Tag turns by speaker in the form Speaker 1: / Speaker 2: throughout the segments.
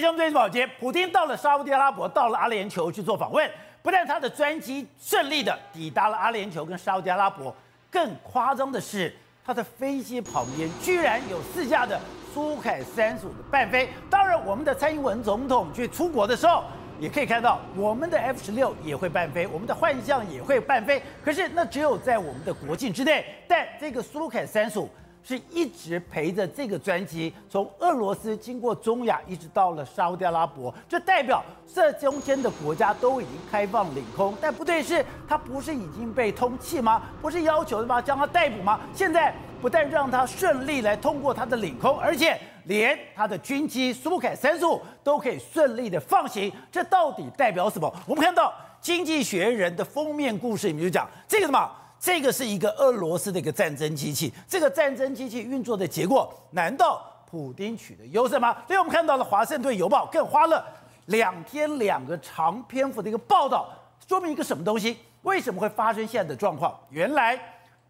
Speaker 1: 天兄最保洁，普丁到了沙乌地阿拉伯，到了阿联酋去做访问。不但他的专机顺利的抵达了阿联酋跟沙乌地阿拉伯，更夸张的是，他的飞机旁边居然有四架的苏凯三十五的伴飞。当然，我们的蔡英文总统去出国的时候，也可以看到我们的 F 十六也会伴飞，我们的幻象也会伴飞。可是那只有在我们的国境之内，但这个苏凯三十五。是一直陪着这个专机从俄罗斯经过中亚，一直到了沙乌地阿拉伯，这代表这中间的国家都已经开放领空。但不对，是他不是已经被通缉吗？不是要求吗？将他逮捕吗？现在不但让他顺利来通过他的领空，而且连他的军机苏凯三十五都可以顺利的放行，这到底代表什么？我们看到《经济学人》的封面故事里面就讲这个什么？这个是一个俄罗斯的一个战争机器，这个战争机器运作的结果，难道普丁取得优势吗？所以我们看到了《华盛顿邮报》更花了两天两个长篇幅的一个报道，说明一个什么东西？为什么会发生现在的状况？原来，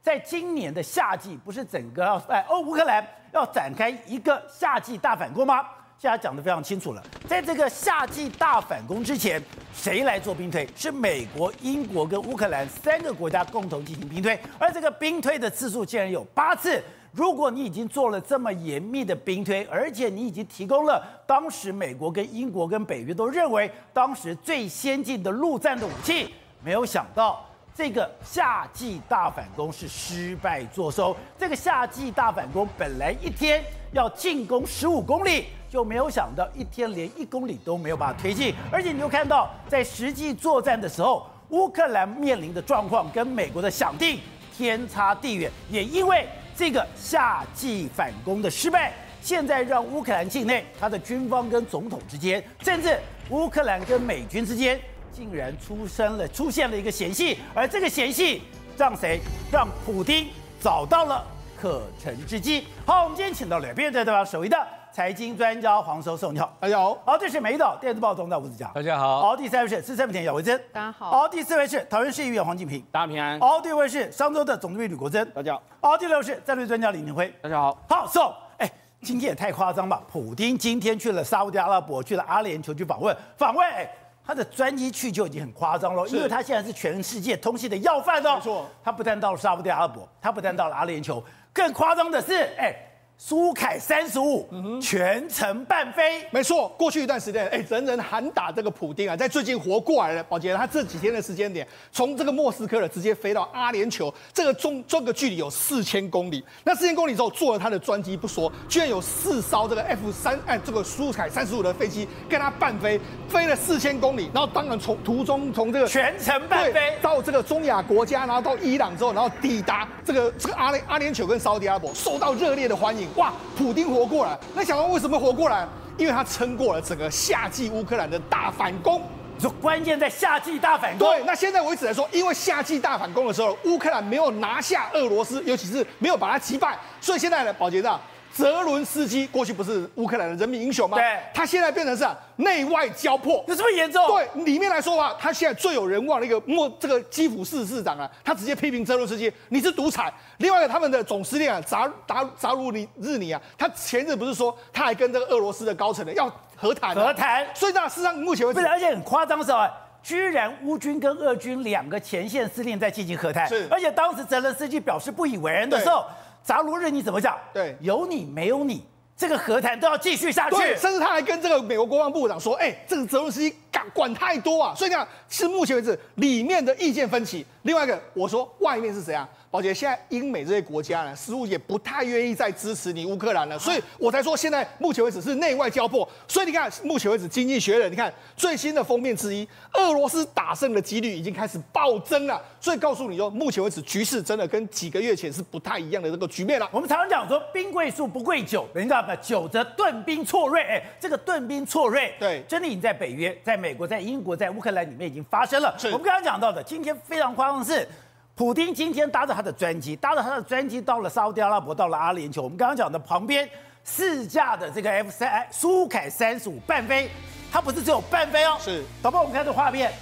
Speaker 1: 在今年的夏季，不是整个要哎欧乌克兰要展开一个夏季大反攻吗？现在讲得非常清楚了，在这个夏季大反攻之前，谁来做兵推？是美国、英国跟乌克兰三个国家共同进行兵推，而这个兵推的次数竟然有八次。如果你已经做了这么严密的兵推，而且你已经提供了当时美国跟英国跟北约都认为当时最先进的陆战的武器，没有想到这个夏季大反攻是失败作收。这个夏季大反攻本来一天要进攻十五公里。就没有想到一天连一公里都没有办法推进，而且你又看到在实际作战的时候，乌克兰面临的状况跟美国的想定天差地远。也因为这个夏季反攻的失败，现在让乌克兰境内他的军方跟总统之间，甚至乌克兰跟美军之间，竟然出生了出现了一个嫌隙，而这个嫌隙让谁？让普丁找到了可乘之机。好，我们今天请到两边在对方首位的。财经专家黄教授，你好，大家好。好，这是美岛电子报总编辑吴子佳，
Speaker 2: 大家好。
Speaker 1: 好，第三位是资深媒体姚维珍，
Speaker 3: 大家好。
Speaker 1: 好，第四位是桃园市议员黄锦平，
Speaker 2: 大家平安。
Speaker 1: 好，第五位是商周的总编辑吕国珍，
Speaker 2: 大家好。
Speaker 1: 好，第六位是战略专家李明辉，
Speaker 2: 大家好。
Speaker 1: 好，So，哎，今天也太夸张吧？普丁今天去了沙乌地阿拉伯，去了阿联酋去访问，访问，哎，他的专机去就已经很夸张了，因为他现在是全世界通信的要犯哦。
Speaker 2: 没错，
Speaker 1: 他不但到了沙乌地阿拉伯，他不但到了阿联酋，更夸张的是，哎。苏凯三十五，全程伴飞，
Speaker 4: 没错。过去一段时间，哎，人人喊打这个普丁啊，在最近活过来了。宝杰，他这几天的时间点，从这个莫斯科的直接飞到阿联酋，这个中这个距离有四千公里。那四千公里之后，坐了他的专机不说，居然有四艘这个 F 三哎这个苏凯三十五的飞机跟他半飞，飞了四千公里。然后当然从途中从这个
Speaker 1: 全程半飞
Speaker 4: 到这个中亚国家，然后到伊朗之后，然后抵达这个这个阿联阿联酋跟沙乌地阿拉伯，受到热烈的欢迎。哇，普丁活过来，那小王为什么活过来？因为他撑过了整个夏季乌克兰的大反攻。
Speaker 1: 你说关键在夏季大反攻。
Speaker 4: 对，那现在为止来说，因为夏季大反攻的时候，乌克兰没有拿下俄罗斯，尤其是没有把他击败，所以现在呢，保洁长。泽伦斯基过去不是乌克兰的人民英雄吗？
Speaker 1: 对，
Speaker 4: 他现在变成是内外交迫，
Speaker 1: 有这么严重？
Speaker 4: 对，里面来说的话，他现在最有人望的一个莫这个基辅市市长啊，他直接批评泽伦斯基，你是独裁。另外一个他们的总司令啊，扎扎扎鲁尼日尼啊，他前日不是说他还跟这个俄罗斯的高层呢要和谈？
Speaker 1: 和谈。
Speaker 4: 所以呢，事实上目前为止，
Speaker 1: 而且很夸张的时候，居然乌军跟俄军两个前线司令在进行和谈，
Speaker 4: 是，
Speaker 1: 而且当时泽伦斯基表示不以为然的时候，扎卢日你怎么讲？
Speaker 4: 对，
Speaker 1: 有你没有你。这个和谈都要继续下去，
Speaker 4: 甚至他还跟这个美国国防部长说：“哎，这个泽连斯基敢管太多啊！”所以讲，是目前为止里面的意见分歧。另外一个，我说外面是谁啊？宝杰，现在英美这些国家呢，似乎也不太愿意再支持你乌克兰了，所以我才说现在目前为止是内外交迫。所以你看，目前为止《经济学人》你看最新的封面之一，俄罗斯打胜的几率已经开始暴增了。所以告诉你说，目前为止局势真的跟几个月前是不太一样的这个局面了。
Speaker 1: 我们常常讲说，兵贵数不贵久，人家讲久则顿兵错锐。哎，这个顿兵错锐，
Speaker 4: 对，
Speaker 1: 真的已经在北约、在美国、在英国、在乌克兰里面已经发生了。我们刚刚讲到的，今天非常夸张的是。普京今天搭着他的专机，搭着他的专机到了沙乌地阿拉伯，到了阿联酋。我们刚刚讲的旁边四架的这个 F 三苏凯三十五半飞，它不是只有半飞哦，
Speaker 4: 是。
Speaker 1: 导播，我们看这画面，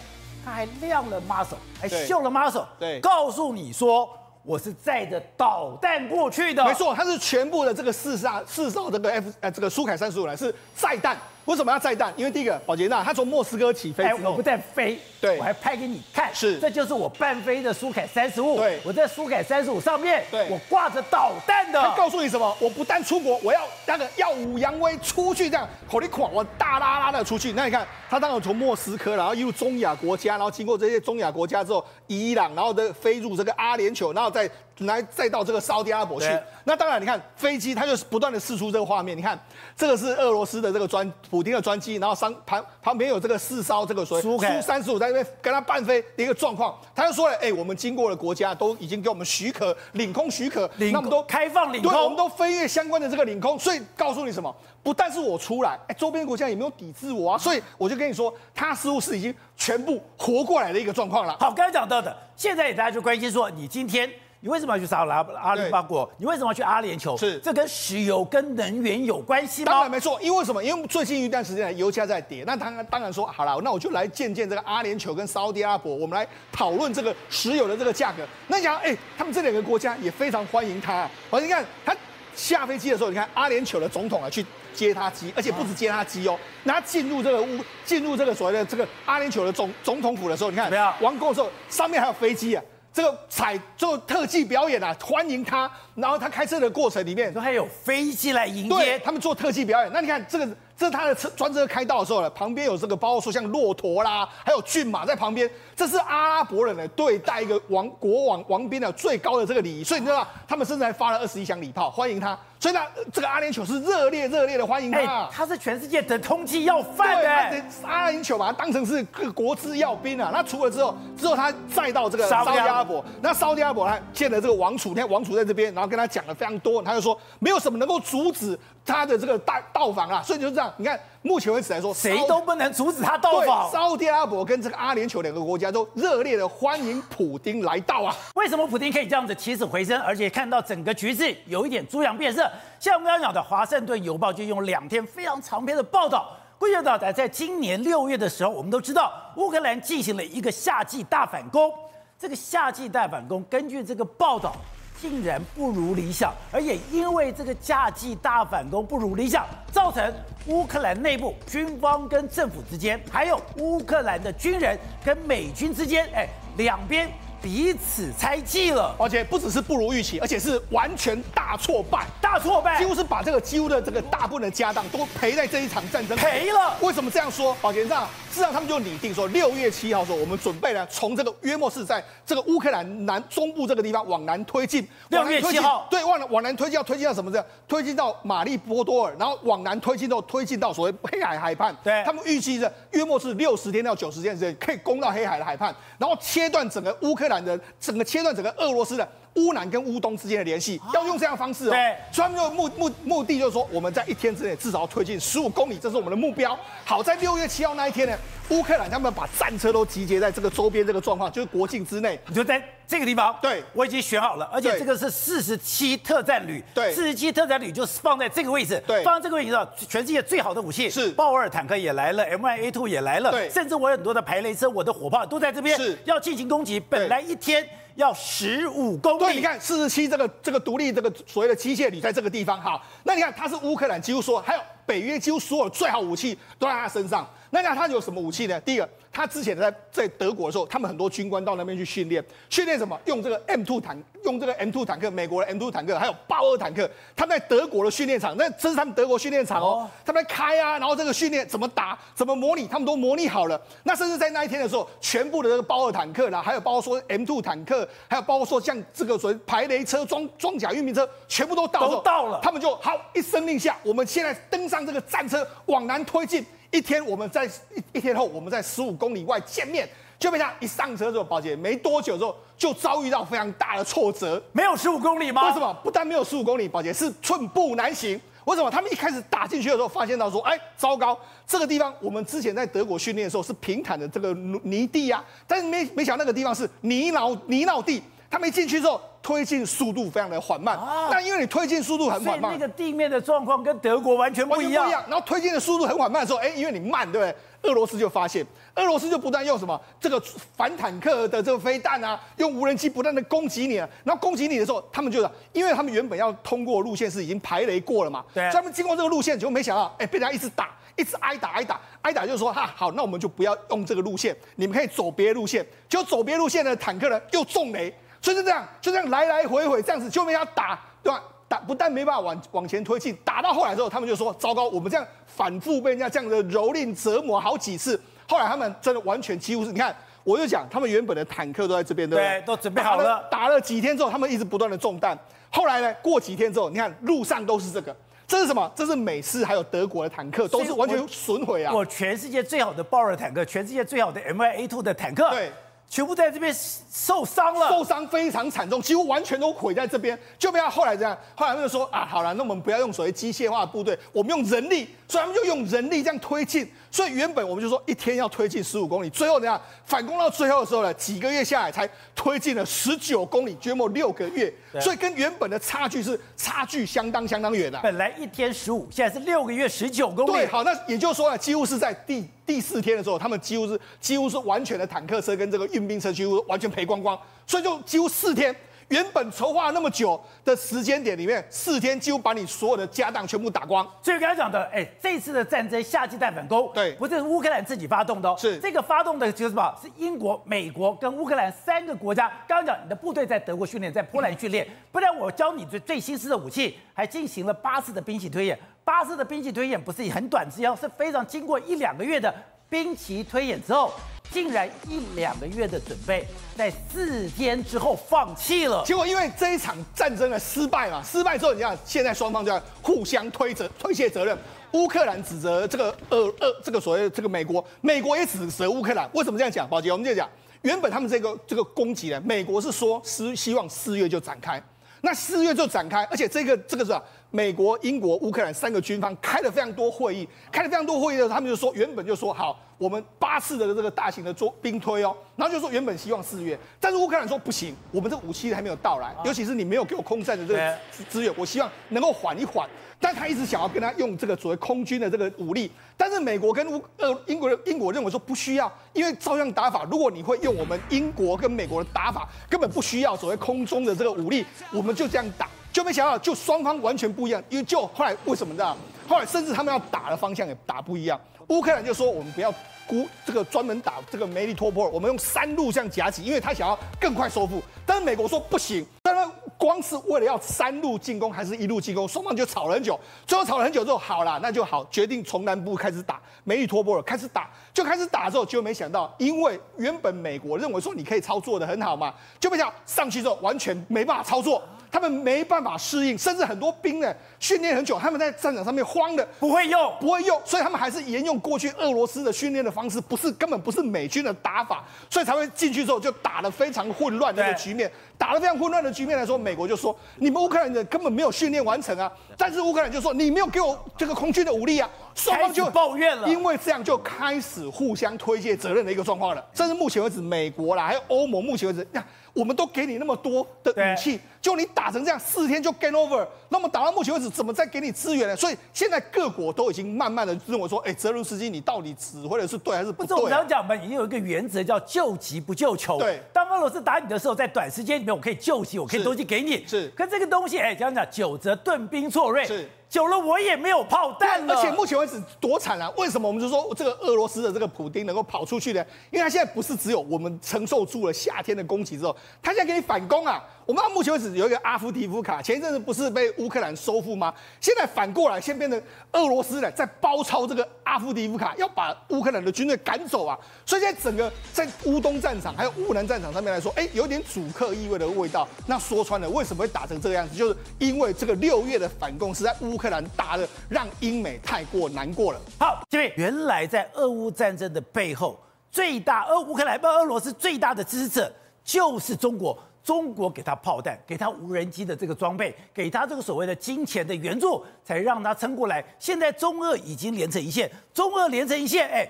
Speaker 1: 它还亮了 muscle，还秀了 muscle，
Speaker 4: 对，
Speaker 1: 告诉你说我是载着导弹过去的。
Speaker 4: 没错，它是全部的这个四艘四艘这个 F 呃这个苏凯三十五呢是载弹。为什么要载弹？因为第一个，保杰那他从莫斯科起
Speaker 1: 飞我不但飞，
Speaker 4: 对
Speaker 1: 我还拍给你看，
Speaker 4: 是，
Speaker 1: 这就是我半飞的苏凯三十五，
Speaker 4: 对，
Speaker 1: 我在苏凯三十五上面，
Speaker 4: 对，
Speaker 1: 我挂着导弹的。
Speaker 4: 他告诉你什么？我不但出国，我要那个耀武扬威出去，这样口里狂，我大拉拉的出去。那你看，他当时从莫斯科，然后一路中亚国家，然后经过这些中亚国家之后，伊朗，然后的飞入这个阿联酋，然后再来再到这个沙乌地阿拉伯去。那当然，你看飞机，它就是不断的试出这个画面。你看，这个是俄罗斯的这个专普丁的专机，然后上旁旁边有这个四艘这个所谓苏三十五在那边跟他伴飞的一个状况。他就说了，哎、欸，我们经过了国家都已经给我们许可，领空许可，
Speaker 1: 领
Speaker 4: 那我们都
Speaker 1: 开放领空，
Speaker 4: 对，我们都飞越相关的这个领空。所以告诉你什么？不但是我出来，哎、欸，周边国家也没有抵制我啊。所以我就跟你说，他似乎是已经全部活过来的一个状况了。
Speaker 1: 好，刚才讲到的，现在大家就关心说，你今天。你为什么要去沙拉阿里巴国？你为什么要去阿联酋？
Speaker 4: 是
Speaker 1: 这跟石油跟能源有关系吗？
Speaker 4: 当然没错，因为什么？因为最近一段时间油价在跌，那当然当然说好了，那我就来见见这个阿联酋跟沙乌地阿拉伯，我们来讨论这个石油的这个价格。那你想，哎，他们这两个国家也非常欢迎他、啊。好，你看他下飞机的时候，你看阿联酋的总统啊去接他机，而且不止接他机哦，那他进入这个屋，进入这个所谓的这个阿联酋的总总统府的时候，你看，王宫的时候上面还有飞机啊。这个彩做特技表演啊，欢迎他。然后他开车的过程里面，都还有飞机来迎接他们做特技表演。那你看这个，这是他的车专车开道的时候呢，旁边有这个，包括说像骆驼啦，还有骏马在旁边。这是阿拉伯人呢对待一个王国王王宾的最高的这个礼仪。所以你知道，他们甚至还发了二十一响礼炮欢迎他。所以呢，这个阿联酋是热烈热烈的欢迎他。
Speaker 1: 欸、他是全世界的通缉要犯的。
Speaker 4: 阿联酋把他当成是个国之要兵啊。那除了之后，之后他再到这个沙特阿拉伯，那沙特阿拉伯他见了这个王储，你看王储在这边，然后跟他讲了非常多，他就说没有什么能够阻止他的这个大到访啊。所以就是这样，你看目前为止来说，
Speaker 1: 谁都不能阻止他到访。
Speaker 4: 沙特阿拉伯跟这个阿联酋两个国家都热烈的欢迎普丁来到啊。
Speaker 1: 为什么普丁可以这样子起死回生，而且看到整个局势有一点猪羊变色？像我们刚刚讲的，《华盛顿邮报》就用两天非常长篇的报道，归结到在在今年六月的时候，我们都知道乌克兰进行了一个夏季大反攻。这个夏季大反攻，根据这个报道，竟然不如理想，而且因为这个夏季大反攻不如理想，造成乌克兰内部军方跟政府之间，还有乌克兰的军人跟美军之间，哎，两边。彼此猜忌了，
Speaker 4: 而且不只是不如预期，而且是完全大挫败，
Speaker 1: 大挫败，
Speaker 4: 几乎是把这个几乎的这个大部分的家当都赔在这一场战争
Speaker 1: 赔了。
Speaker 4: 为什么这样说？宝杰上，事实上他们就拟定说，六月七号说，我们准备呢从这个约莫是在这个乌克兰南中部这个地方往南推进。
Speaker 1: 六月七号，
Speaker 4: 对，往往南推进，要推进到什么？这样推进到马利波多尔，然后往南推进到推进到所谓黑海海畔。
Speaker 1: 对，
Speaker 4: 他们预计着约莫是六十天到九十天时间可以攻到黑海的海畔，然后切断整个乌克兰人整个。切断整个俄罗斯的乌南跟乌东之间的联系，要用这样的方式哦。
Speaker 1: 对，
Speaker 4: 所以他们就目目目的就是说，我们在一天之内至少要推进十五公里，这是我们的目标。好，在六月七号那一天呢，乌克兰他们把战车都集结在这个周边这个状况，就是国境之内，
Speaker 1: 你就在这个地方。
Speaker 4: 对，
Speaker 1: 我已经选好了，而且这个是四十七特战旅。
Speaker 4: 对，
Speaker 1: 四十七特战旅就是放在这个位置。
Speaker 4: 对，
Speaker 1: 放在这个位置上，全世界最好的武器是豹二坦克也来了，M1A2 也来了。
Speaker 4: 对，
Speaker 1: 甚至我有很多的排雷车，我的火炮都在这边，
Speaker 4: 是要
Speaker 1: 进行攻击。本来一天。要十五公里，
Speaker 4: 对，你看四十七这个这个独立这个所谓的机械旅在这个地方，哈，那你看它是乌克兰几乎说还有北约几乎所有最好武器都在他身上，那那他有什么武器呢？第一个。他之前在在德国的时候，他们很多军官到那边去训练，训练什么？用这个 M2 坦，用这个 M2 坦克，美国的 M2 坦克，还有豹二坦克。他们在德国的训练场，那这是他们德国训练场哦，他们在开啊，然后这个训练怎么打，怎么模拟，他们都模拟好了。那甚至在那一天的时候，全部的这个豹二坦克啦，还有包括说 M2 坦克，还有包括说像这个所谓排雷车、装装甲运兵车，全部都到
Speaker 1: 都到了。
Speaker 4: 他们就好一声令下，我们现在登上这个战车往南推进。一天，我们在一一天后，我们在十五公里外见面，就被他一上车之后，保杰没多久之后就遭遇到非常大的挫折。
Speaker 1: 没有十五公里吗？
Speaker 4: 为什么？不但没有十五公里，保杰是寸步难行。为什么？他们一开始打进去的时候，发现到说，哎，糟糕，这个地方我们之前在德国训练的时候是平坦的这个泥地啊，但是没没想到那个地方是泥淖泥淖地。他们一进去之后，推进速度非常的缓慢。啊、那因为你推进速度很缓慢，
Speaker 1: 那个地面的状况跟德国完全不一样。不一样。
Speaker 4: 然后推进的速度很缓慢的时候，哎，因为你慢，对不对？俄罗斯就发现，俄罗斯就不断用什么这个反坦克的这个飞弹啊，用无人机不断的攻击你啊。然后攻击你的时候，他们就因为他们原本要通过路线是已经排雷过了嘛，对，所以他们经过这个路线，就没想到，哎，被人家一直打，一直挨打，挨打，挨打，就是说，哈，好，那我们就不要用这个路线，你们可以走别的路线。就走别的路线的坦克呢，又中雷，所以就这样，就这样来来回回这样子，就被人家打，对吧？打不但没办法往往前推进，打到后来之后，他们就说：糟糕，我们这样反复被人家这样的蹂躏折磨好几次。后来他们真的完全几乎是，你看，我就讲，他们原本的坦克都在这边，对不对？
Speaker 1: 对，都准备好了。
Speaker 4: 打了，几天之后，他们一直不断的中弹。后来呢，过几天之后，你看路上都是这个，这是什么？这是美式还有德国的坦克，都是完全损毁啊！
Speaker 1: 我全世界最好的豹二坦克，全世界最好的 M1A2 的坦克，
Speaker 4: 对。
Speaker 1: 全部在这边受伤了，
Speaker 4: 受伤非常惨重，几乎完全都毁在这边。就被他后来这样，后来他们就说啊，好了，那我们不要用所谓机械化的部队，我们用人力，所以他们就用人力这样推进。所以原本我们就说一天要推进十五公里，最后怎样反攻到最后的时候呢，几个月下来才推进了十九公里，约莫六个月。所以跟原本的差距是差距相当相当远的。
Speaker 1: 本来一天十五，现在是六个月十九公里。
Speaker 4: 对，好，那也就是说呢，几乎是在第第四天的时候，他们几乎是几乎是完全的坦克车跟这个运兵车几乎完全赔光光，所以就几乎四天。原本筹划那么久的时间点里面，四天几乎把你所有的家当全部打光。
Speaker 1: 所以刚才讲的，哎，这次的战争夏季弹反攻，
Speaker 4: 对，
Speaker 1: 不是乌克兰自己发动的哦，
Speaker 4: 是
Speaker 1: 这个发动的就是什么？是英国、美国跟乌克兰三个国家。刚刚讲你的部队在德国训练，在波兰训练，不然我教你最最新式的武器，还进行了八次的兵器推演。八次的兵棋推演不是很短之间，是非常经过一两个月的兵棋推演之后。竟然一两个月的准备，在四天之后放弃了。
Speaker 4: 结果因为这一场战争的失败嘛，失败之后，你看现在双方就要互相推责推卸责任。乌克兰指责这个呃呃这个所谓这个美国，美国也指责乌克兰。为什么这样讲？宝杰，我们就讲，原本他们这个这个攻击呢，美国是说是希望四月就展开，那四月就展开，而且这个这个是吧？美国、英国、乌克兰三个军方开了非常多会议，开了非常多会议的时候，他们就说原本就说好，我们八次的这个大型的做兵推哦，然后就说原本希望四月，但是乌克兰说不行，我们这武器还没有到来，尤其是你没有给我空战的这个资源，我希望能够缓一缓。但他一直想要跟他用这个所谓空军的这个武力，但是美国跟乌呃英国英国认为说不需要，因为照样打法，如果你会用我们英国跟美国的打法，根本不需要所谓空中的这个武力，我们就这样打。就没想到，就双方完全不一样，因为就后来为什么呢？后来甚至他们要打的方向也打不一样。乌克兰就说我们不要孤这个专门打这个梅利托波尔，我们用三路这样夹击，因为他想要更快收复。但是美国说不行，但是光是为了要三路进攻还是一路进攻，双方就吵了很久。最后吵了很久之后，好了，那就好，决定从南部开始打梅利托波尔，开始打，就开始打之后，就没想到，因为原本美国认为说你可以操作的很好嘛，就没想到上去之后完全没办法操作。他们没办法适应，甚至很多兵呢训练很久，他们在战场上面慌的
Speaker 1: 不会用，
Speaker 4: 不会用，所以他们还是沿用过去俄罗斯的训练的方式，不是根本不是美军的打法，所以才会进去之后就打得非常混乱的一个局面，打得非常混乱的局面来说，美国就说你们乌克兰人根本没有训练完成啊，但是乌克兰就说你没有给我这个空军的武力啊，双方就
Speaker 1: 抱怨了，
Speaker 4: 因为这样就开始互相推卸责任的一个状况了，甚至目前为止，美国啦还有欧盟，目前为止我们都给你那么多的武器，就你打成这样，四天就 game over。那么打到目前为止，怎么再给你资源呢？所以现在各国都已经慢慢的认为说，哎，泽伦斯基，你到底指挥的是对还是不对？
Speaker 1: 我常讲嘛，已经有一个原则叫救急不救穷。
Speaker 4: 对，
Speaker 1: 当俄罗斯打你的时候，在短时间里面我可以救急，我可以东西给你。
Speaker 4: 是，
Speaker 1: 可这个东西，哎，讲讲九折盾兵错锐。
Speaker 4: 是。
Speaker 1: 久了我也没有炮弹了，
Speaker 4: 而且目前为止多惨啊！为什么我们就说这个俄罗斯的这个普丁能够跑出去呢？因为他现在不是只有我们承受住了夏天的攻击之后，他现在给你反攻啊！我们到目前为止有一个阿夫迪夫卡，前一阵子不是被乌克兰收复吗？现在反过来，先变成俄罗斯呢在包抄这个阿夫迪夫卡，要把乌克兰的军队赶走啊！所以现在整个在乌东战场还有乌南战场上面来说，哎，有点主客意味的味道。那说穿了，为什么会打成这个样子？就是因为这个六月的反攻是在乌克兰打的，让英美太过难过了。
Speaker 1: 好，这边原来在俄乌战争的背后，最大俄乌克兰不俄罗斯最大的支持者就是中国。中国给他炮弹，给他无人机的这个装备，给他这个所谓的金钱的援助，才让他撑过来。现在中俄已经连成一线，中俄连成一线，哎，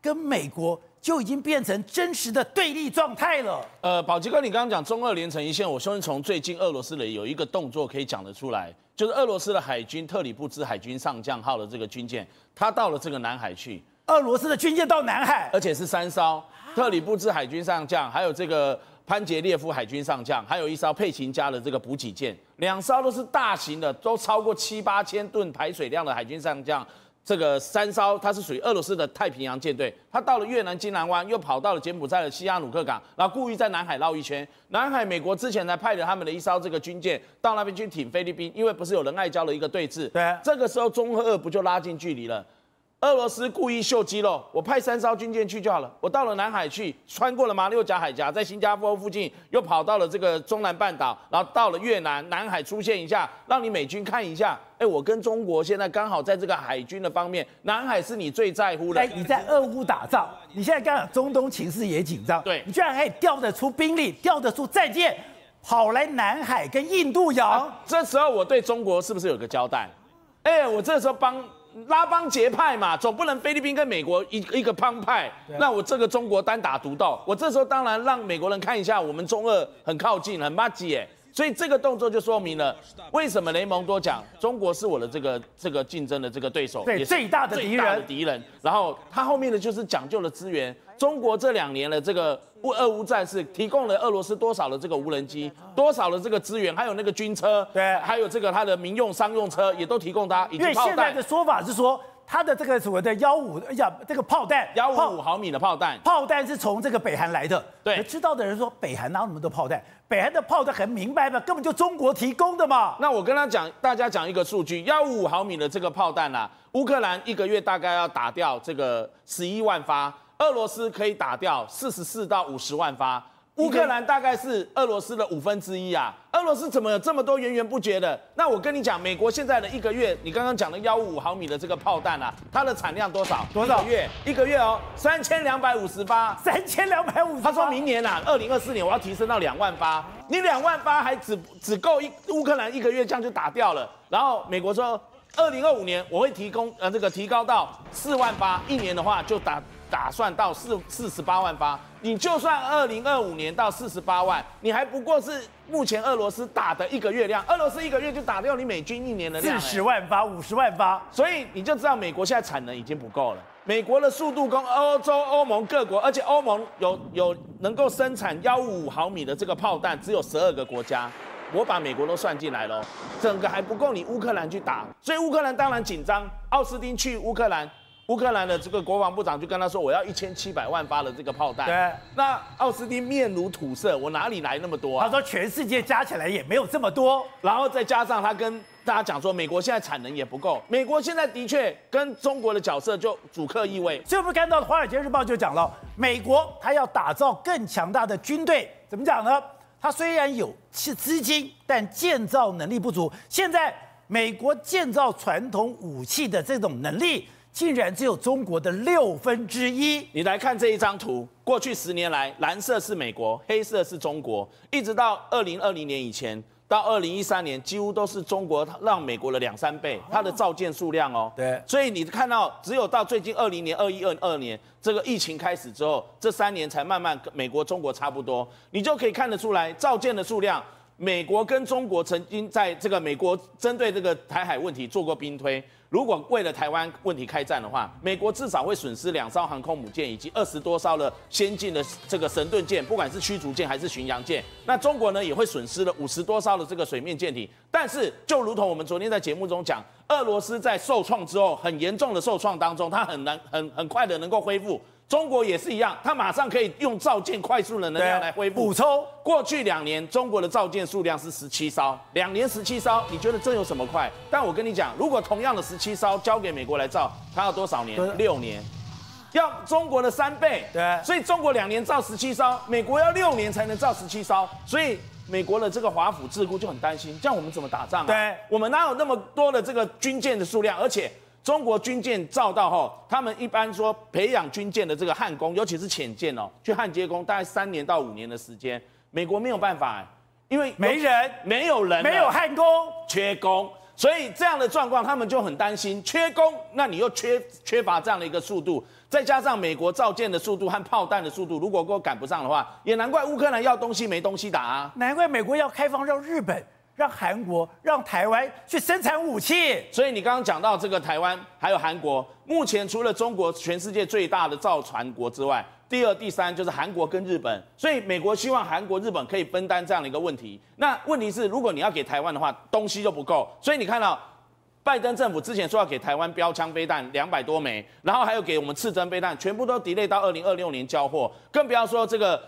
Speaker 1: 跟美国就已经变成真实的对立状态了。
Speaker 2: 呃，宝杰哥，你刚刚讲中俄连成一线，我相信从最近俄罗斯的有一个动作可以讲得出来，就是俄罗斯的海军特里布兹海军上将号的这个军舰，它到了这个南海去。
Speaker 1: 俄罗斯的军舰到南海，
Speaker 2: 而且是三艘特里布兹海军上将，还有这个潘杰列夫海军上将，还有一艘佩琴加的这个补给舰，两艘都是大型的，都超过七八千吨排水量的海军上将。这个三艘，它是属于俄罗斯的太平洋舰队，它到了越南金兰湾，又跑到了柬埔寨的西哈努克港，然后故意在南海绕一圈。南海，美国之前才派了他们的一艘这个军舰到那边去挺菲律宾，因为不是有仁爱礁的一个对峙。
Speaker 1: 对，
Speaker 2: 这个时候中俄不就拉近距离了？俄罗斯故意秀肌肉，我派三艘军舰去就好了。我到了南海去，穿过了马六甲海峡，在新加坡附近又跑到了这个中南半岛，然后到了越南南海出现一下，让你美军看一下。哎，我跟中国现在刚好在这个海军的方面，南海是你最在乎的。
Speaker 1: 哎，你在俄乌打仗，你现在刚好中东情势也紧张，
Speaker 2: 对，
Speaker 1: 你居然可以调得出兵力，调得出战舰，跑来南海跟印度洋。啊，
Speaker 2: 这时候我对中国是不是有个交代？哎，我这时候帮。拉帮结派嘛，总不能菲律宾跟美国一一个帮派，那我这个中国单打独斗，我这时候当然让美国人看一下，我们中俄很靠近，很麻吉哎，所以这个动作就说明了为什么雷蒙多讲中国是我的这个这个竞争的这个对手，
Speaker 1: 对，最大的敌人，
Speaker 2: 敌人。然后他后面的就是讲究了资源，中国这两年的这个。乌俄乌战是提供了俄罗斯多少的这个无人机，多少的这个资源，还有那个军车，
Speaker 1: 对，
Speaker 2: 还有这个他的民用商用车也都提供他。
Speaker 1: 因为现在的说法是说，它的这个所谓的幺五，哎呀，这个炮弹，
Speaker 2: 幺五五毫米的炮弹，
Speaker 1: 炮弹是从这个北韩来的。
Speaker 2: 对，
Speaker 1: 知道的人说，北韩哪有那么多炮弹？北韩的炮弹很明白嘛，根本就中国提供的嘛。
Speaker 2: 那我跟他讲，大家讲一个数据，幺五五毫米的这个炮弹啊，乌克兰一个月大概要打掉这个十一万发。俄罗斯可以打掉四十四到五十万发，乌克兰大概是俄罗斯的五分之一啊。俄罗斯怎么有这么多源源不绝的？那我跟你讲，美国现在的一个月，你刚刚讲的幺五五毫米的这个炮弹啊，它的产量多少？
Speaker 1: 多少
Speaker 2: 一月？一个月哦，三千两百五十八。
Speaker 1: 三千两百五十。
Speaker 2: 他说明年啊，二零二四年我要提升到两万八。你两万八还只只够一乌克兰一个月这样就打掉了。然后美国说，二零二五年我会提供呃这个提高到四万八，一年的话就打。打算到四四十八万发，你就算二零二五年到四十八万，你还不过是目前俄罗斯打的一个月量，俄罗斯一个月就打掉你美军一年的量，
Speaker 1: 四十万发、五十万发，
Speaker 2: 所以你就知道美国现在产能已经不够了。美国的速度跟欧洲、欧盟各国，而且欧盟有有能够生产幺五五毫米的这个炮弹，只有十二个国家，我把美国都算进来喽，整个还不够你乌克兰去打，所以乌克兰当然紧张。奥斯汀去乌克兰。乌克兰的这个国防部长就跟他说：“我要一千七百万发的这个炮弹。”
Speaker 1: 对。
Speaker 2: 那奥斯汀面如土色：“我哪里来那么多啊？”
Speaker 1: 他说：“全世界加起来也没有这么多。”
Speaker 2: 然后再加上他跟大家讲说：“美国现在产能也不够。”美国现在的确跟中国的角色就主客意味。
Speaker 1: 所以我们看到《华尔街日报》就讲了，美国他要打造更强大的军队，怎么讲呢？他虽然有是资金，但建造能力不足。现在美国建造传统武器的这种能力。竟然只有中国的六分之一。
Speaker 2: 你来看这一张图，过去十年来，蓝色是美国，黑色是中国，一直到二零二零年以前，到二零一三年，几乎都是中国让美国的两三倍，它的造舰数量哦。
Speaker 1: 对。
Speaker 2: 所以你看到，只有到最近二零年、二一、二二年这个疫情开始之后，这三年才慢慢跟美国、中国差不多，你就可以看得出来，造舰的数量，美国跟中国曾经在这个美国针对这个台海问题做过兵推。如果为了台湾问题开战的话，美国至少会损失两艘航空母舰以及二十多艘的先进的这个神盾舰，不管是驱逐舰还是巡洋舰。那中国呢，也会损失了五十多艘的这个水面舰艇。但是，就如同我们昨天在节目中讲，俄罗斯在受创之后，很严重的受创当中，它很难很很快的能够恢复。中国也是一样，它马上可以用造舰快速的能量来恢复
Speaker 1: 补充。
Speaker 2: 过去两年，中国的造舰数量是十七艘，两年十七艘，你觉得这有什么快？但我跟你讲，如果同样的十七艘交给美国来造，它要多少年？六年，要中国的三倍。
Speaker 1: 对，
Speaker 2: 所以中国两年造十七艘，美国要六年才能造十七艘，所以美国的这个华府智库就很担心，这样我们怎么打仗啊？
Speaker 1: 对，
Speaker 2: 我们哪有那么多的这个军舰的数量？而且。中国军舰造到后，他们一般说培养军舰的这个焊工，尤其是潜舰哦，去焊接工大概三年到五年的时间。美国没有办法，因为
Speaker 1: 没人，
Speaker 2: 没有人，
Speaker 1: 没有焊工，
Speaker 2: 缺工，所以这样的状况，他们就很担心缺工，那你又缺缺乏这样的一个速度，再加上美国造舰的速度和炮弹的速度，如果给我赶不上的话，也难怪乌克兰要东西没东西打啊，
Speaker 1: 难怪美国要开放让日本、让韩国、让台湾去生产武器。
Speaker 2: 所以你刚刚讲到这个台湾还有韩国，目前除了中国全世界最大的造船国之外，第二、第三就是韩国跟日本，所以美国希望韩国、日本可以分担这样的一个问题。那问题是，如果你要给台湾的话，东西就不够。所以你看到拜登政府之前说要给台湾标枪飞弹两百多枚，然后还有给我们刺针飞弹，全部都 delay 到二零二六年交货，更不要说这个。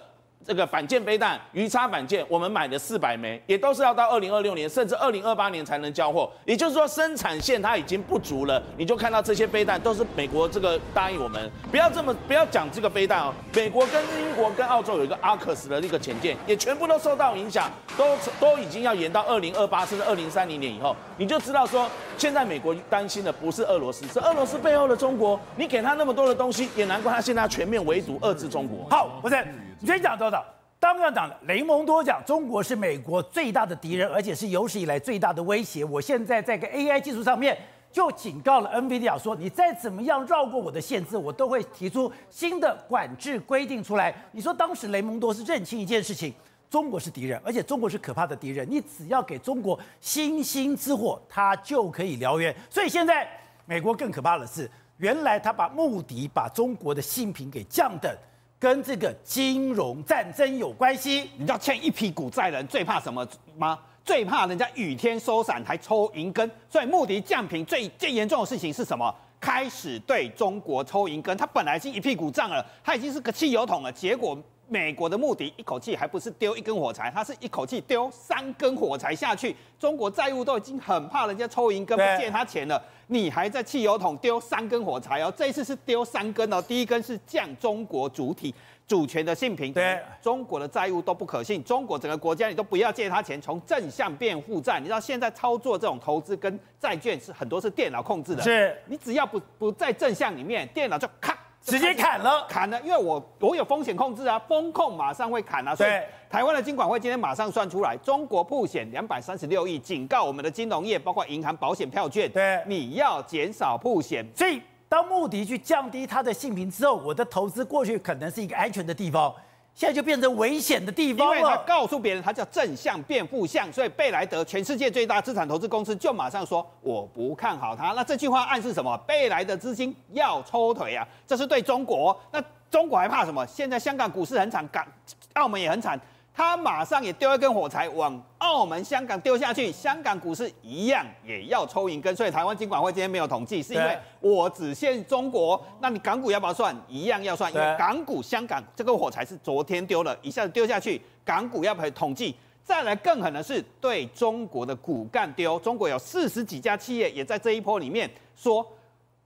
Speaker 2: 这个反舰飞弹、鱼叉反舰，我们买的四百枚，也都是要到二零二六年，甚至二零二八年才能交货。也就是说，生产线它已经不足了。你就看到这些飞弹都是美国这个答应我们，不要这么不要讲这个飞弹哦。美国跟英国跟澳洲有一个阿克斯的那个潜舰，也全部都受到影响，都都已经要延到二零二八甚至二零三零年以后。你就知道说，现在美国担心的不是俄罗斯，是俄罗斯背后的中国。你给他那么多的东西，也难怪他现在要全面围堵遏制中国。
Speaker 1: 好，不是。你先讲多少？当然讲了，雷蒙多讲中国是美国最大的敌人，而且是有史以来最大的威胁。我现在在个 AI 技术上面就警告了 NVIDIA 说，你再怎么样绕过我的限制，我都会提出新的管制规定出来。你说当时雷蒙多是认清一件事情，中国是敌人，而且中国是可怕的敌人。你只要给中国星星之火，它就可以燎原。所以现在美国更可怕的是，原来他把目的把中国的性平给降等。跟这个金融战争有关系？
Speaker 3: 你知道欠一屁股债人最怕什么吗？最怕人家雨天收伞还抽银根。所以穆迪降评最最严重的事情是什么？开始对中国抽银根。他本来已经一屁股账了，他已经是个汽油桶了。结果美国的目的一口气还不是丢一根火柴，他是一口气丢三根火柴下去。中国债务都已经很怕人家抽银根不借他钱了。你还在汽油桶丢三根火柴哦，这一次是丢三根哦，第一根是降中国主体主权的信评，对中国的债务都不可信，中国整个国家你都不要借他钱，从正向变负债，你知道现在操作这种投资跟债券是很多是电脑控制的，
Speaker 1: 是
Speaker 3: 你只要不不在正向里面，电脑就咔。
Speaker 1: 直接砍了，
Speaker 3: 砍了，因为我我有风险控制啊，风控马上会砍啊，所以台湾的金管会今天马上算出来，中国普险两百三十六亿，警告我们的金融业，包括银行、保险、票券，
Speaker 1: 对，
Speaker 3: 你要减少普险。
Speaker 1: 所以当穆迪去降低它的性评之后，我的投资过去可能是一个安全的地方。现在就变成危险的地方了。
Speaker 3: 因为他告诉别人，他叫正向变负向，所以贝莱德全世界最大资产投资公司就马上说我不看好他。那这句话暗示什么？贝莱德资金要抽腿啊！这是对中国。那中国还怕什么？现在香港股市很惨，港、澳门也很惨。他马上也丢一根火柴往澳门、香港丢下去，香港股市一样也要抽银根。所以台湾金管会今天没有统计，是因为我只限中国。那你港股要不要算？一样要算，因为港股、香港这个火柴是昨天丢了，一下子丢下去，港股要不要统计？再来更狠的是对中国的骨干丢。中国有四十几家企业也在这一波里面说，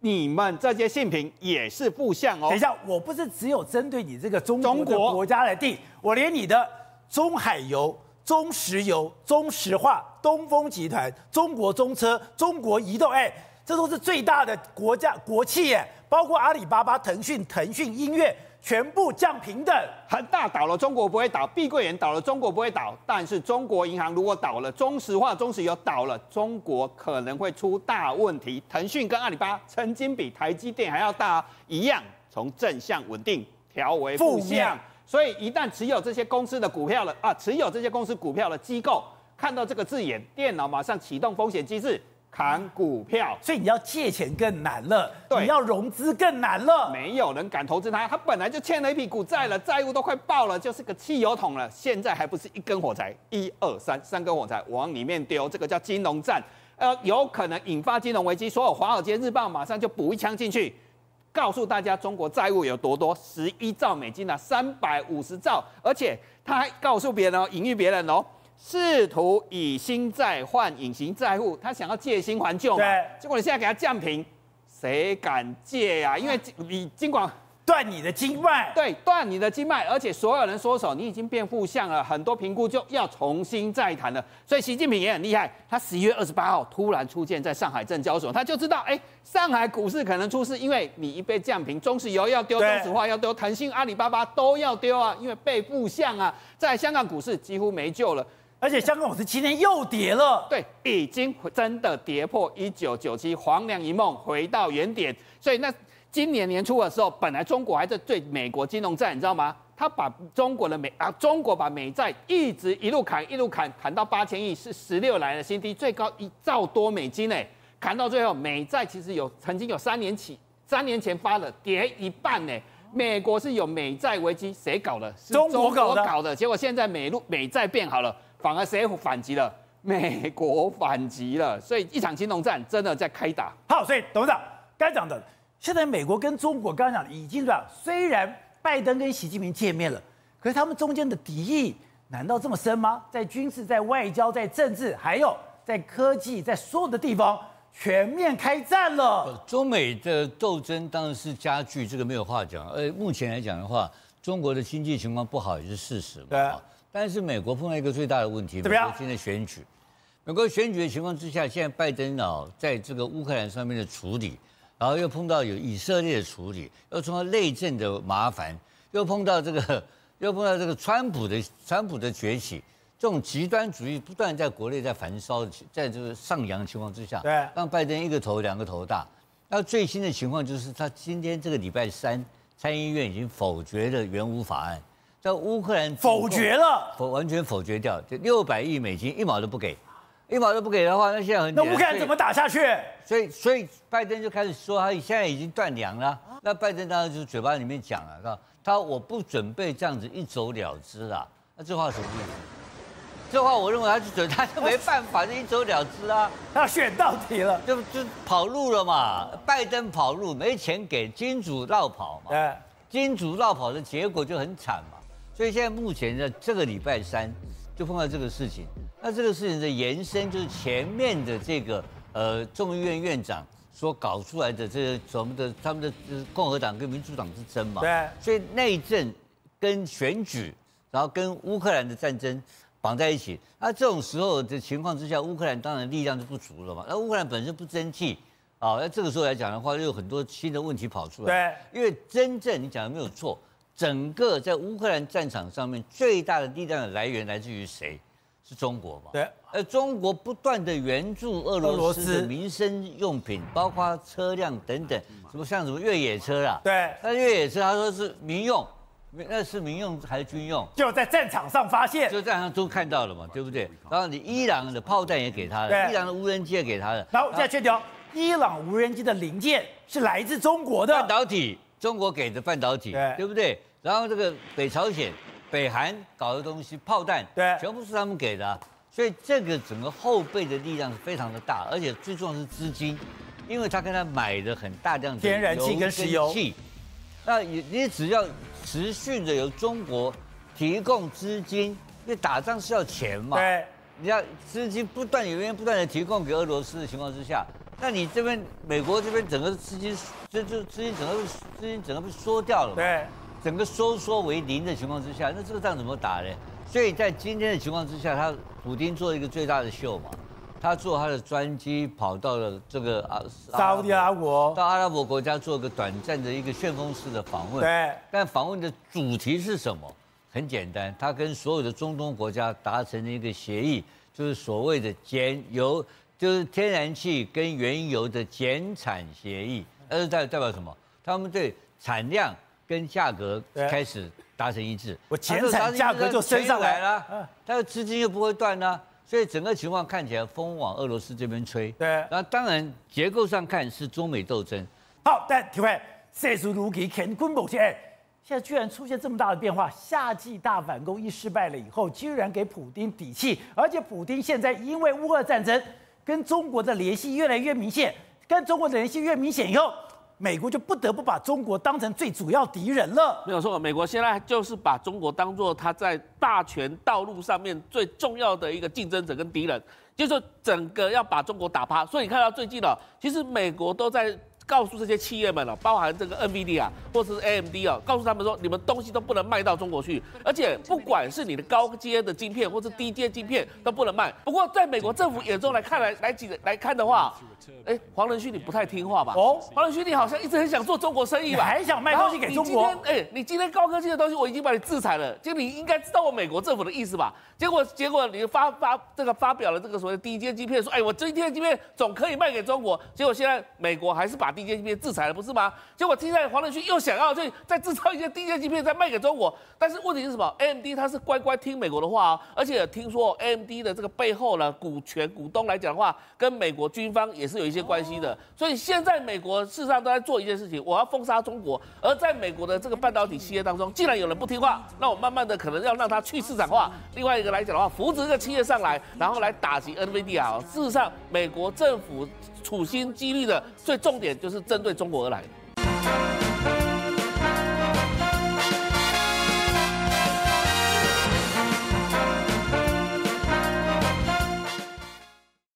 Speaker 3: 你们这些性评也是负向哦。
Speaker 1: 等一下，我不是只有针对你这个中国的国家来定，我连你的。中海油、中石油、中石化、东风集团、中国中车、中国移动，哎，这都是最大的国家国企耶，包括阿里巴巴、腾讯、腾讯音乐，全部降平等。
Speaker 3: 恒大倒了，中国不会倒；碧桂园倒了，中国不会倒。但是中国银行如果倒了，中石化、中石油倒了，中国可能会出大问题。腾讯跟阿里巴巴曾经比台积电还要大，一样从正向稳定调为负向。所以一旦持有这些公司的股票了啊，持有这些公司股票的机构看到这个字眼，电脑马上启动风险机制砍股票。
Speaker 1: 所以你要借钱更难了，对，你要融资更难了，
Speaker 3: 没有人敢投资它。它本来就欠了一笔股债了，债务都快爆了，就是个汽油桶了。现在还不是一根火柴，一二三，三根火柴往里面丢，这个叫金融战，呃，有可能引发金融危机。所有《华尔街日报》马上就补一枪进去。告诉大家中国债务有多多，十一兆美金啊，三百五十兆，而且他还告诉别人哦，隐喻别人哦，试图以新债换隐形债务，他想要借新还旧嘛。对。结果你现在给他降平，谁敢借呀、啊？因为你尽管。
Speaker 1: 断你的经脉，
Speaker 3: 对，断你的经脉，而且所有人说手，你已经变负向了，很多评估就要重新再谈了。所以习近平也很厉害，他十一月二十八号突然出现在上海证交所，他就知道，哎，上海股市可能出事，因为你一被降平，中石油要丢，中石化要丢，腾讯、阿里巴巴都要丢啊，因为被负向啊，在香港股市几乎没救了。
Speaker 1: 而且香港股市今天又跌了，
Speaker 3: 对，已经真的跌破一九九七，黄粱一梦回到原点。所以那今年年初的时候，本来中国还在对美国金融战，你知道吗？他把中国的美啊，中国把美债一直一路砍，一路砍，砍到八千亿，是十六来的新低，最高一兆多美金呢。砍到最后，美债其实有曾经有三年起，三年前发了，跌一半呢。美国是有美债危机，谁搞的？是中国搞的。搞的结果现在美路美债变好了。反而谁反击了？美国反击了，所以一场金融战真的在开打。
Speaker 1: 好，所以董事长该讲的，现在美国跟中国刚刚讲的已经这样，虽然拜登跟习近平见面了，可是他们中间的敌意难道这么深吗？在军事、在外交、在政治，还有在科技，在所有的地方全面开战了。
Speaker 5: 中美的斗争当然是加剧，这个没有话讲。呃，目前来讲的话，中国的经济情况不好也是事实嘛。对。但是美国碰到一个最大的问题，美国现在选举，美国选举的情况之下，现在拜登啊，在这个乌克兰上面的处理，然后又碰到有以色列的处理，又碰到内政的麻烦，又碰到这个，又碰到这个川普的川普的崛起，这种极端主义不断在国内在焚烧，在这个上扬的情况之下，对，让拜登一个头两个头大。那最新的情况就是，他今天这个礼拜三，参议院已经否决了援乌法案。在乌克兰
Speaker 1: 否决了，
Speaker 5: 否完全否决掉，就六百亿美金一毛都不给，一毛都不给的话，那现在很
Speaker 1: 那乌克兰怎么打下去？
Speaker 5: 所以所以拜登就开始说他现在已经断粮了。那拜登当然就是嘴巴里面讲了，是吧？他我不准备这样子一走了之了。那这话什么意思？这话我认为他就准他就没办法就一走了之啊，
Speaker 1: 他要选到底了，
Speaker 5: 就就跑路了嘛。拜登跑路没钱给金主绕跑嘛，对，金主绕跑的结果就很惨嘛。所以现在目前的这个礼拜三就碰到这个事情，那这个事情的延伸就是前面的这个呃众议院院长所搞出来的这个什么的他们的共和党跟民主党之争嘛，对，所以内政跟选举，然后跟乌克兰的战争绑在一起，那这种时候的情况之下，乌克兰当然力量就不足了嘛，那乌克兰本身不争气啊，那这个时候来讲的话，又有很多新的问题跑出来，对，因为真正你讲的没有错。整个在乌克兰战场上面最大的力量的来源来自于谁？是中国嘛？对。呃中国不断的援助俄罗斯的民生用品，包括车辆等等，什么像什么越野车啦。对。那越野车他说是民用，那是民用还是军用？
Speaker 1: 就在战场上发现。
Speaker 5: 就战场上都看到了嘛，对不对？然后你伊朗的炮弹也给他了，伊朗的无人机也给他了。
Speaker 1: 然后现在确定，伊朗无人机的零件是来自中国的
Speaker 5: 半导体。中国给的半导体，对，对不对？然后这个北朝鲜、北韩搞的东西，炮弹，对，全部是他们给的。所以这个整个后备的力量是非常的大，而且最重要是资金，因为他跟他买的很大量的
Speaker 1: 天然气跟石油。
Speaker 5: 那你你只要持续的由中国提供资金，因为打仗是要钱嘛，对，你要资金不断源源不断的提供给俄罗斯的情况之下。那你这边美国这边整个资金，这就资金整个资金整个被缩掉了，对，整个收缩为零的情况之下，那这个仗怎么打呢？所以在今天的情况之下，他普丁做一个最大的秀嘛，他坐他的专机跑到了这个啊
Speaker 1: 沙乌地阿拉伯，
Speaker 5: 到阿拉伯国家做个短暂的一个旋风式的访问，对，但访问的主题是什么？很简单，他跟所有的中东国家达成了一个协议，就是所谓的减油。就是天然气跟原油的减产协议，那是代代表什么？他们对产量跟价格开始达成一致，
Speaker 1: 我减产价格就升上来了，
Speaker 5: 它的资金又不会断呢，所以整个情况看起来风往俄罗斯这边吹。对，那当然结构上看是中美斗争。
Speaker 1: 好，但体会世事如棋，乾坤莫测。现在居然出现这么大的变化，夏季大反攻一失败了以后，居然给普丁底气，而且普丁现在因为乌俄战争。跟中国的联系越来越明显，跟中国的联系越明显以后，美国就不得不把中国当成最主要敌人了。
Speaker 2: 没有错，美国现在就是把中国当做他在霸权道路上面最重要的一个竞争者跟敌人，就是说整个要把中国打趴。所以你看到最近了，其实美国都在
Speaker 6: 告诉这些企业们了，包含这个 NVIDIA 啊，或者是 AMD 啊，告诉他们说，你们东西都不能卖到中国去，而且不管是你的高阶的晶片，或是低阶晶片都不能卖。不过，在美国政府眼中来看来来几来看的话，哎，黄仁勋你不太听话吧？哦，黄仁勋你好像一直很想做中国生意吧？
Speaker 1: 还想卖东西给中国？
Speaker 6: 哎，你今天高科技的东西我已经把你制裁了，就你应该知道我美国政府的意思吧？结果结果你发发这个发表了这个所谓的低阶晶片，说，哎，我这一天晶片总可以卖给中国。结果现在美国还是把低阶晶片制裁了。不是吗？结果现在黄仁勋又想要就再制造一些低阶晶片再卖给中国，但是问题是什么？AMD 它是乖乖听美国的话哦，而且听说 AMD 的这个背后呢，股权股东来讲的话，跟美国军方也是有一些关系的。所以现在美国事实上都在做一件事情，我要封杀中国。而在美国的这个半导体企业当中，既然有人不听话，那我慢慢的可能要让他去市场化。另外一个来讲的话，扶植这个企业上来，然后来打击 NVIDIA。事实上，美国政府处心积虑的最重点就是针对中国而来。